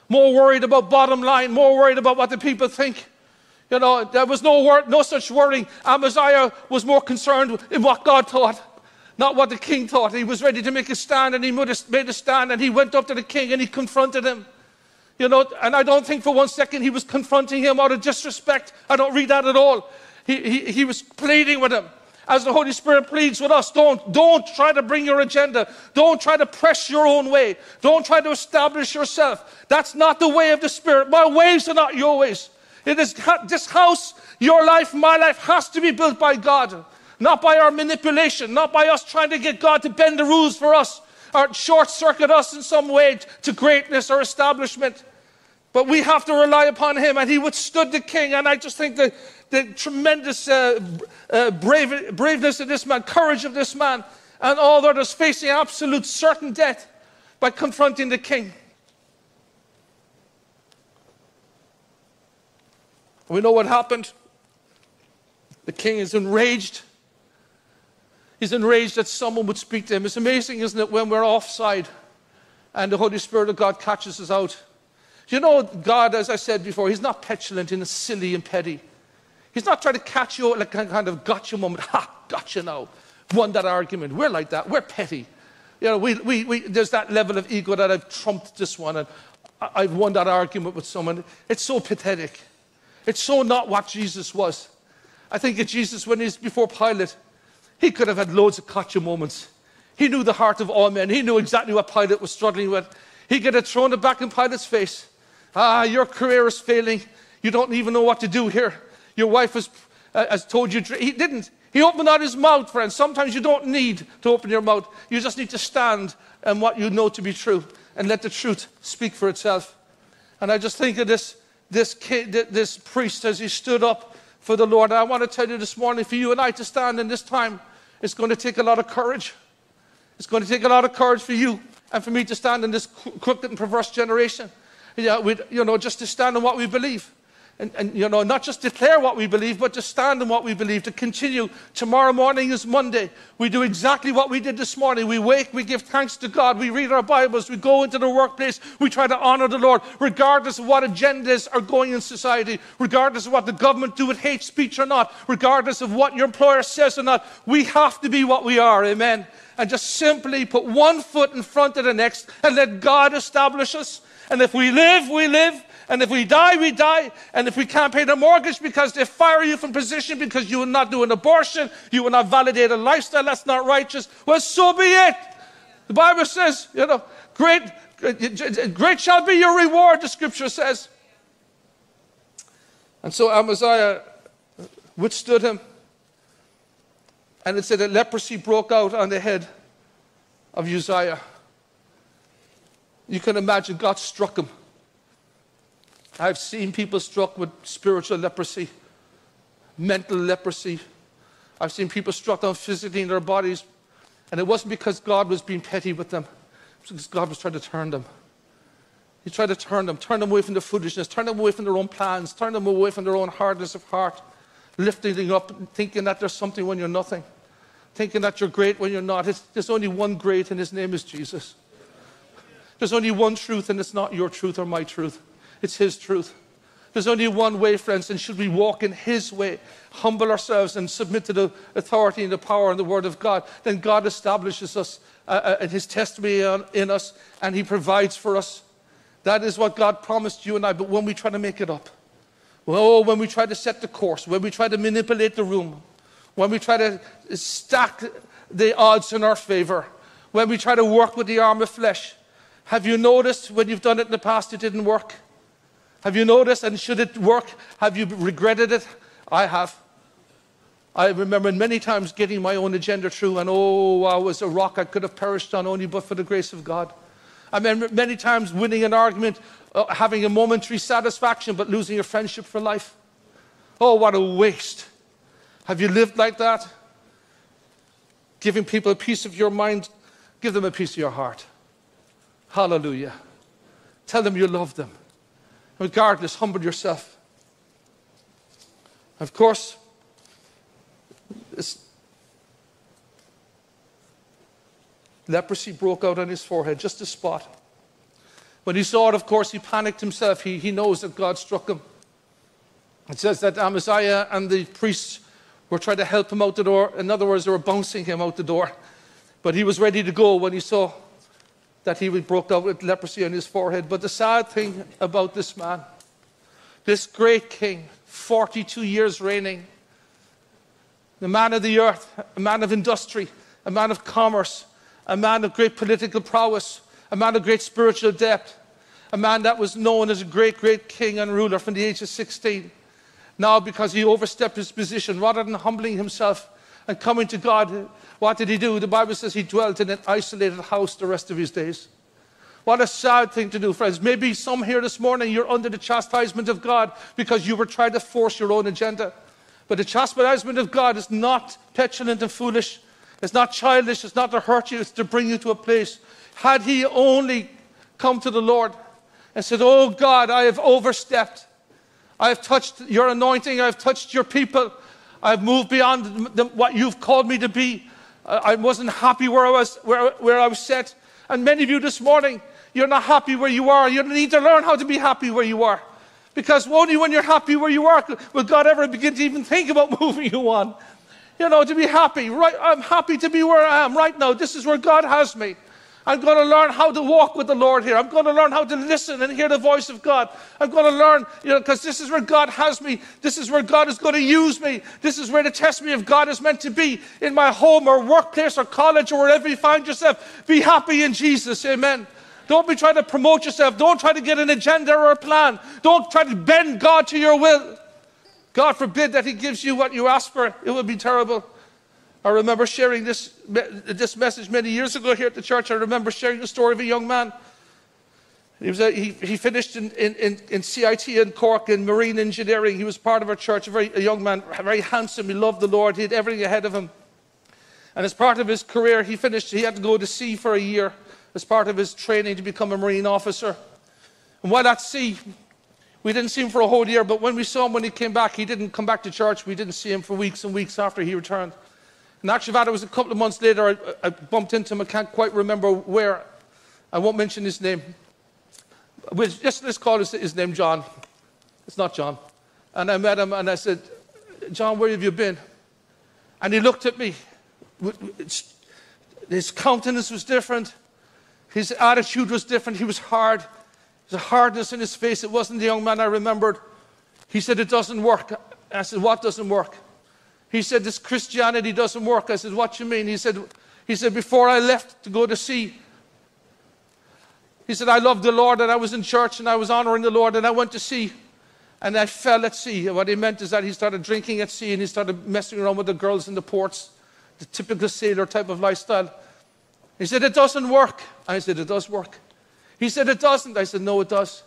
[SPEAKER 2] More worried about bottom line, more worried about what the people think. You know, there was no, wor- no such worrying. Amaziah was more concerned in what God thought, not what the king thought. He was ready to make a stand, and he made a stand, and he went up to the king and he confronted him. You know, and I don't think for one second he was confronting him out of disrespect. I don't read that at all. He, he, he was pleading with him. as the Holy Spirit pleads with us, don't, don't try to bring your agenda. Don't try to press your own way. Don't try to establish yourself. That's not the way of the Spirit. My ways are not your ways. It is this house, your life, my life has to be built by God, not by our manipulation, not by us trying to get God to bend the rules for us or short circuit us in some way to greatness or establishment. But we have to rely upon him, and he withstood the king. And I just think the, the tremendous uh, uh, brave, braveness of this man, courage of this man, and all others facing absolute certain death by confronting the king. We know what happened. The king is enraged. He's enraged that someone would speak to him. It's amazing, isn't it, when we're offside and the Holy Spirit of God catches us out. You know, God, as I said before, He's not petulant and silly and petty. He's not trying to catch you like a kind of gotcha moment. Ha, gotcha now. Won that argument. We're like that. We're petty. You know, we, we, we, there's that level of ego that I've trumped this one and I've won that argument with someone. It's so pathetic. It's so not what Jesus was. I think of Jesus when he's before Pilate, he could have had loads of gotcha moments. He knew the heart of all men. He knew exactly what Pilate was struggling with. He could have thrown it back in Pilate's face. Ah, your career is failing. You don't even know what to do here. Your wife has, uh, has told you. He didn't. He opened out his mouth, friends. Sometimes you don't need to open your mouth. You just need to stand on what you know to be true and let the truth speak for itself. And I just think of this, this, kid, this priest as he stood up for the Lord. And I want to tell you this morning for you and I to stand in this time, it's going to take a lot of courage. It's going to take a lot of courage for you and for me to stand in this crooked and perverse generation yeah, you know, just to stand on what we believe. And, and, you know, not just declare what we believe, but to stand in what we believe, to continue. Tomorrow morning is Monday. We do exactly what we did this morning. We wake, we give thanks to God, we read our Bibles, we go into the workplace, we try to honor the Lord, regardless of what agendas are going in society, regardless of what the government do with hate speech or not, regardless of what your employer says or not. We have to be what we are, amen. And just simply put one foot in front of the next and let God establish us and if we live, we live. And if we die, we die. And if we can't pay the mortgage because they fire you from position because you will not do an abortion, you will not validate a lifestyle that's not righteous, well, so be it. The Bible says, you know, great, great shall be your reward, the scripture says. And so Amaziah withstood him. And it said that leprosy broke out on the head of Uzziah. You can imagine God struck him. I've seen people struck with spiritual leprosy, mental leprosy. I've seen people struck down physically in their bodies. And it wasn't because God was being petty with them, it was because God was trying to turn them. He tried to turn them, turn them away from their foolishness, turn them away from their own plans, turn them away from their own hardness of heart, lifting them up, thinking that there's something when you're nothing, thinking that you're great when you're not. It's, there's only one great, and his name is Jesus. There's only one truth, and it's not your truth or my truth, it's His truth. There's only one way, friends, and should we walk in His way, humble ourselves and submit to the authority and the power and the Word of God, then God establishes us uh, uh, His testimony in us and He provides for us. That is what God promised you and I, but when we try to make it up, oh, when we try to set the course, when we try to manipulate the room, when we try to stack the odds in our favor, when we try to work with the arm of flesh, have you noticed when you've done it in the past it didn't work? Have you noticed and should it work? Have you regretted it? I have. I remember many times getting my own agenda through, and oh, I was a rock I could have perished on only but for the grace of God. I remember many times winning an argument, uh, having a momentary satisfaction, but losing a friendship for life. Oh, what a waste. Have you lived like that? Giving people a piece of your mind, give them a piece of your heart. Hallelujah. Tell them you love them. Regardless, humble yourself. Of course, leprosy broke out on his forehead, just a spot. When he saw it, of course, he panicked himself. He, he knows that God struck him. It says that Amaziah and the priests were trying to help him out the door. In other words, they were bouncing him out the door. But he was ready to go when he saw that he was broke out with leprosy on his forehead. But the sad thing about this man, this great king, 42 years reigning, the man of the earth, a man of industry, a man of commerce, a man of great political prowess, a man of great spiritual depth, a man that was known as a great, great king and ruler from the age of 16. Now, because he overstepped his position, rather than humbling himself and coming to God, what did he do? The Bible says he dwelt in an isolated house the rest of his days. What a sad thing to do, friends. Maybe some here this morning, you're under the chastisement of God because you were trying to force your own agenda. But the chastisement of God is not petulant and foolish. It's not childish. It's not to hurt you. It's to bring you to a place. Had he only come to the Lord and said, Oh God, I have overstepped. I have touched your anointing. I have touched your people. I have moved beyond the, what you've called me to be. I wasn't happy where I was, where, where I was set. And many of you this morning, you're not happy where you are. You need to learn how to be happy where you are. Because only when you're happy where you are will God ever begin to even think about moving you on. You know, to be happy. Right, I'm happy to be where I am right now. This is where God has me. I'm going to learn how to walk with the Lord here. I'm going to learn how to listen and hear the voice of God. I'm going to learn, you know, because this is where God has me. This is where God is going to use me. This is where the testimony of God is meant to be in my home or workplace or college or wherever you find yourself. Be happy in Jesus. Amen. Don't be trying to promote yourself. Don't try to get an agenda or a plan. Don't try to bend God to your will. God forbid that He gives you what you ask for. It would be terrible. I remember sharing this, this message many years ago here at the church. I remember sharing the story of a young man. He, was a, he, he finished in, in, in, CIT in Cork in marine engineering. He was part of our church, a, very, a young man, very handsome. He loved the Lord. He had everything ahead of him. And as part of his career, he finished, he had to go to sea for a year as part of his training to become a Marine officer. And while at sea, we didn't see him for a whole year, but when we saw him when he came back, he didn't come back to church. We didn't see him for weeks and weeks after he returned. And actually, that was a couple of months later, I, I bumped into him. I can't quite remember where. I won't mention his name. We'll just let's call his, his name John. It's not John. And I met him and I said, John, where have you been? And he looked at me. His countenance was different. His attitude was different. He was hard. There's a hardness in his face. It wasn't the young man I remembered. He said, It doesn't work. I said, What doesn't work? He said, This Christianity doesn't work. I said, What you mean? He said, he said, Before I left to go to sea, he said, I loved the Lord and I was in church and I was honoring the Lord and I went to sea and I fell at sea. What he meant is that he started drinking at sea and he started messing around with the girls in the ports, the typical sailor type of lifestyle. He said, It doesn't work. I said, It does work. He said, It doesn't. I said, No, it does.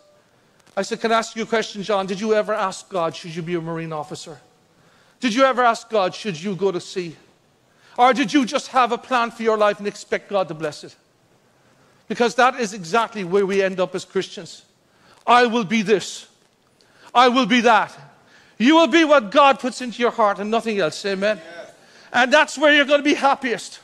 [SPEAKER 2] I said, Can I ask you a question, John? Did you ever ask God, should you be a Marine officer? Did you ever ask God, should you go to sea? Or did you just have a plan for your life and expect God to bless it? Because that is exactly where we end up as Christians. I will be this. I will be that. You will be what God puts into your heart and nothing else. Amen. Yes. And that's where you're going to be happiest.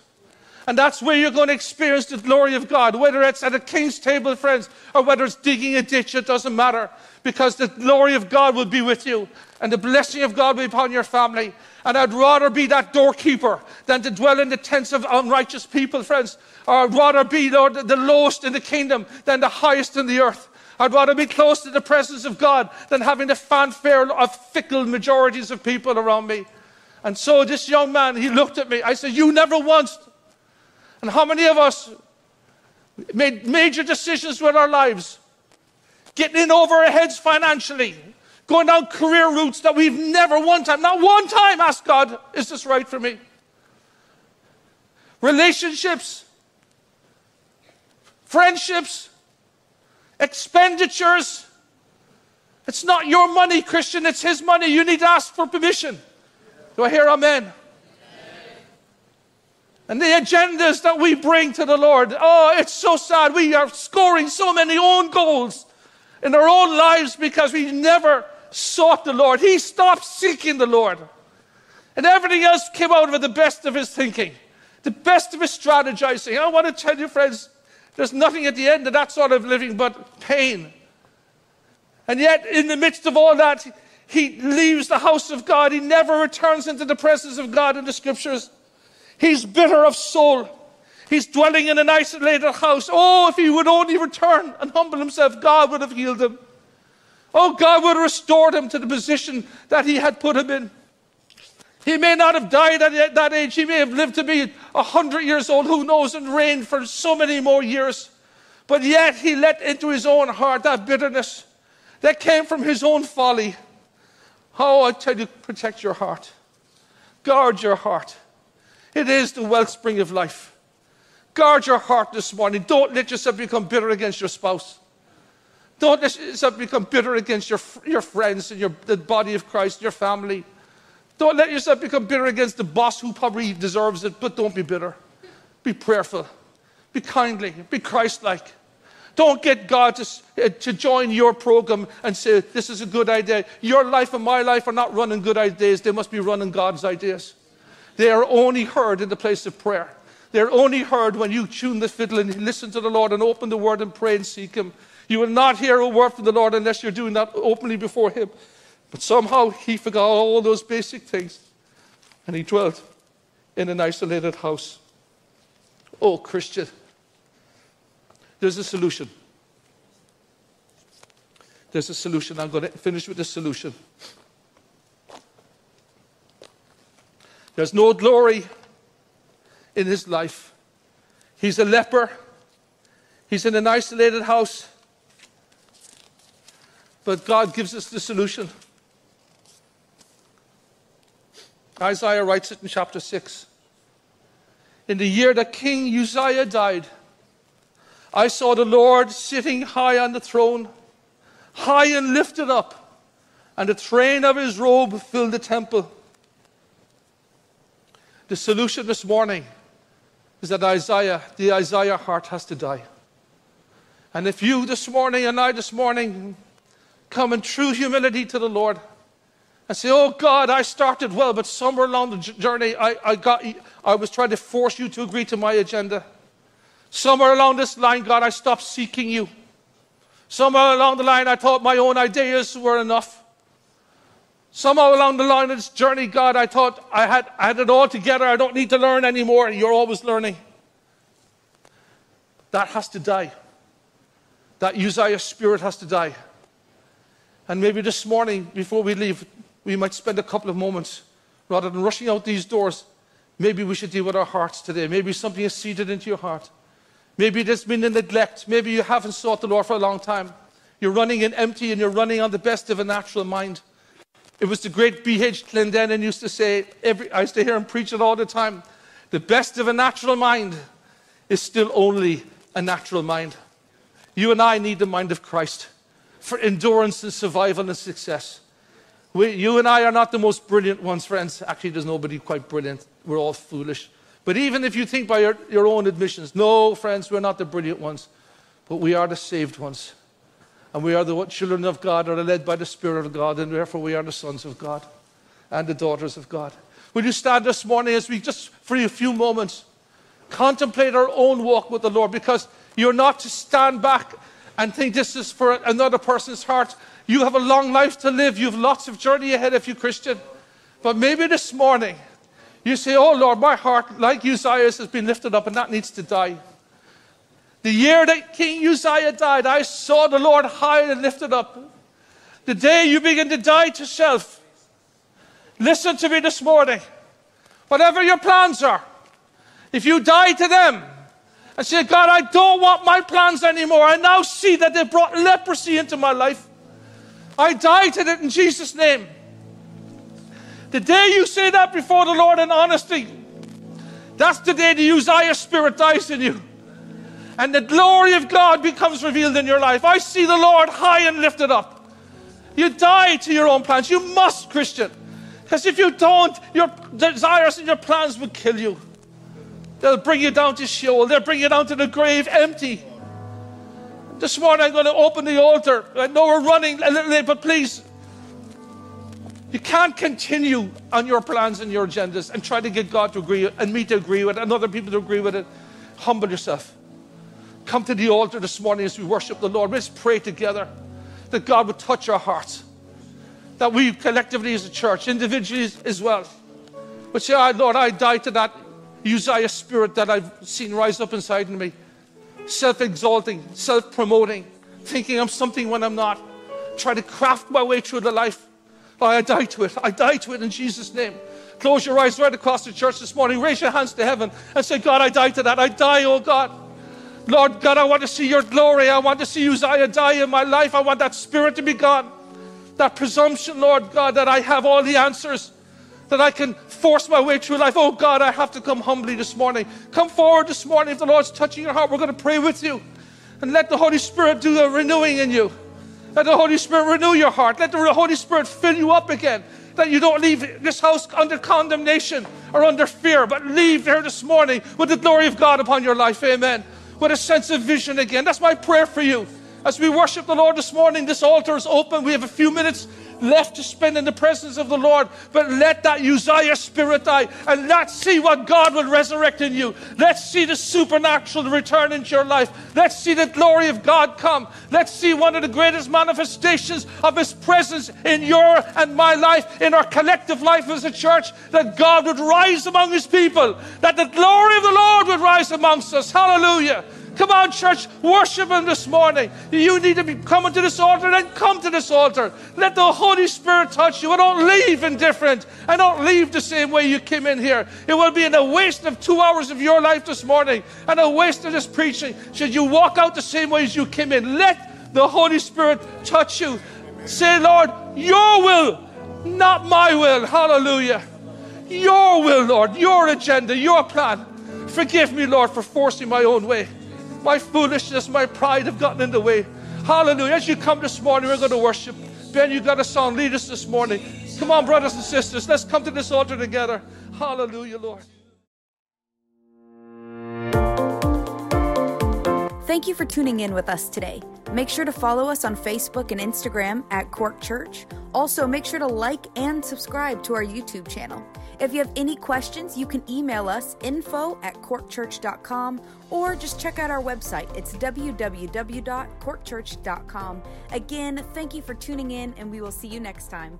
[SPEAKER 2] And that's where you're going to experience the glory of God, whether it's at a king's table, friends, or whether it's digging a ditch, it doesn't matter, because the glory of God will be with you, and the blessing of God be upon your family. And I'd rather be that doorkeeper than to dwell in the tents of unrighteous people, friends. Or I'd rather be, Lord, the lowest in the kingdom than the highest in the earth. I'd rather be close to the presence of God than having the fanfare of fickle majorities of people around me. And so this young man, he looked at me. I said, You never once and how many of us made major decisions with our lives, getting in over our heads financially, going down career routes that we've never one time, not one time asked God, is this right for me? Relationships, friendships, expenditures. It's not your money, Christian, it's His money. You need to ask for permission. Do I hear amen? and the agendas that we bring to the Lord. Oh, it's so sad. We are scoring so many own goals in our own lives because we never sought the Lord. He stopped seeking the Lord. And everything else came out of the best of his thinking, the best of his strategizing. I want to tell you, friends, there's nothing at the end of that sort of living but pain. And yet, in the midst of all that, he leaves the house of God. He never returns into the presence of God in the scriptures. He's bitter of soul. He's dwelling in an isolated house. Oh, if he would only return and humble himself, God would have healed him. Oh, God would have restored him to the position that he had put him in. He may not have died at that age. He may have lived to be 100 years old, who knows, and reigned for so many more years. But yet he let into his own heart that bitterness that came from his own folly. Oh, I tell you, protect your heart. Guard your heart. It is the wellspring of life. Guard your heart this morning. Don't let yourself become bitter against your spouse. Don't become bitter against your, your friends and your, the body of Christ, your family. Don't let yourself become bitter against the boss who probably deserves it, but don't be bitter. Be prayerful. Be kindly. Be Christ like. Don't get God to, uh, to join your program and say, This is a good idea. Your life and my life are not running good ideas, they must be running God's ideas. They are only heard in the place of prayer. They're only heard when you tune the fiddle and listen to the Lord and open the word and pray and seek Him. You will not hear a word from the Lord unless you're doing that openly before Him. But somehow He forgot all those basic things and He dwelt in an isolated house. Oh, Christian, there's a solution. There's a solution. I'm going to finish with the solution. There's no glory in his life. He's a leper. He's in an isolated house. But God gives us the solution. Isaiah writes it in chapter 6. In the year that King Uzziah died, I saw the Lord sitting high on the throne, high and lifted up, and the train of his robe filled the temple. The solution this morning is that Uzziah, the Uzziah heart has to die. And if you this morning and I this morning come in true humility to the Lord and say, Oh God, I started well, but somewhere along the journey I, I, got, I was trying to force you to agree to my agenda. Somewhere along this line, God, I stopped seeking you. Somewhere along the line, I thought my own ideas were enough. Somewhere along the line of this journey, God, I thought I had, I had it all together. I don't need to learn anymore. You're always learning. That has to die. That Uzziah spirit has to die. And maybe this morning, before we leave, we might spend a couple of moments, rather than rushing out these doors, maybe we should deal with our hearts today. Maybe something is seeded into your heart. Maybe there's been a neglect. Maybe you haven't sought the Lord for a long time. You're running in empty and you're running on the best of a natural mind. It was the great B.H. Clendennen used to say, every, I used to hear him preach it all the time. The best of a natural mind is still only a natural mind. You and I need the mind of Christ for endurance and survival and success. We, you and I are not the most brilliant ones, friends. Actually, there's nobody quite brilliant. We're all foolish. But even if you think by your, your own admissions, no, friends, we're not the brilliant ones, but we are the saved ones. And we are the children of God, are led by the Spirit of God, and therefore we are the sons of God and the daughters of God. Will you stand this morning as we just, for a few moments, contemplate our own walk with the Lord? Because you're not to stand back and think this is for another person's heart. You have a long life to live. You have lots of journey ahead of you, Christian. But maybe this morning, you say, Oh Lord, my heart, like Uzziah's, has been lifted up and that needs to die. The year that King Uzziah died, I saw the Lord high and lifted up. The day you begin to die to self, listen to me this morning. Whatever your plans are, if you die to them and say, God, I don't want my plans anymore, I now see that they brought leprosy into my life. I die to it in Jesus' name. The day you say that before the Lord in honesty, that's the day the Uzziah spirit dies in you. And the glory of God becomes revealed in your life. I see the Lord high and lifted up. You die to your own plans. You must, Christian. Because if you don't, your desires and your plans will kill you. They'll bring you down to Sheol. They'll bring you down to the grave empty. This morning I'm going to open the altar. I know we're running a little late, but please you can't continue on your plans and your agendas and try to get God to agree and me to agree with it and other people to agree with it. Humble yourself. Come to the altar this morning as we worship the Lord. Let's pray together that God would touch our hearts. That we collectively as a church, individually as well, would say, oh, Lord, I die to that Uzziah spirit that I've seen rise up inside of me. Self exalting, self promoting, thinking I'm something when I'm not. Try to craft my way through the life oh, I die to it. I die to it in Jesus' name. Close your eyes right across the church this morning. Raise your hands to heaven and say, God, I die to that. I die, oh God. Lord God, I want to see your glory. I want to see Uzziah die in my life. I want that spirit to be gone. That presumption, Lord God, that I have all the answers, that I can force my way through life. Oh God, I have to come humbly this morning. Come forward this morning. If the Lord's touching your heart, we're going to pray with you. And let the Holy Spirit do the renewing in you. Let the Holy Spirit renew your heart. Let the Holy Spirit fill you up again. That you don't leave this house under condemnation or under fear, but leave here this morning with the glory of God upon your life. Amen with a sense of vision again. That's my prayer for you. As we worship the Lord this morning, this altar is open. We have a few minutes left to spend in the presence of the Lord. But let that Uzziah spirit die and let's see what God will resurrect in you. Let's see the supernatural return into your life. Let's see the glory of God come. Let's see one of the greatest manifestations of His presence in your and my life, in our collective life as a church, that God would rise among His people, that the glory of the Lord would rise amongst us. Hallelujah. Come on, church, worship Him this morning. You need to be coming to this altar, then come to this altar. Let the Holy Spirit touch you. And don't leave indifferent. And don't leave the same way you came in here. It will be a waste of two hours of your life this morning and a waste of this preaching. Should you walk out the same way as you came in? Let the Holy Spirit touch you. Say, Lord, your will, not my will. Hallelujah. Your will, Lord, your agenda, your plan. Forgive me, Lord, for forcing my own way. My foolishness, my pride have gotten in the way. Hallelujah. As you come this morning, we're going to worship. Ben, you got a song. Lead us this morning. Come on, brothers and sisters. Let's come to this altar together. Hallelujah, Lord.
[SPEAKER 1] Thank you for tuning in with us today. Make sure to follow us on Facebook and Instagram at Cork Church. Also, make sure to like and subscribe to our YouTube channel. If you have any questions, you can email us info at corkchurch.com or just check out our website. It's www.corkchurch.com. Again, thank you for tuning in, and we will see you next time.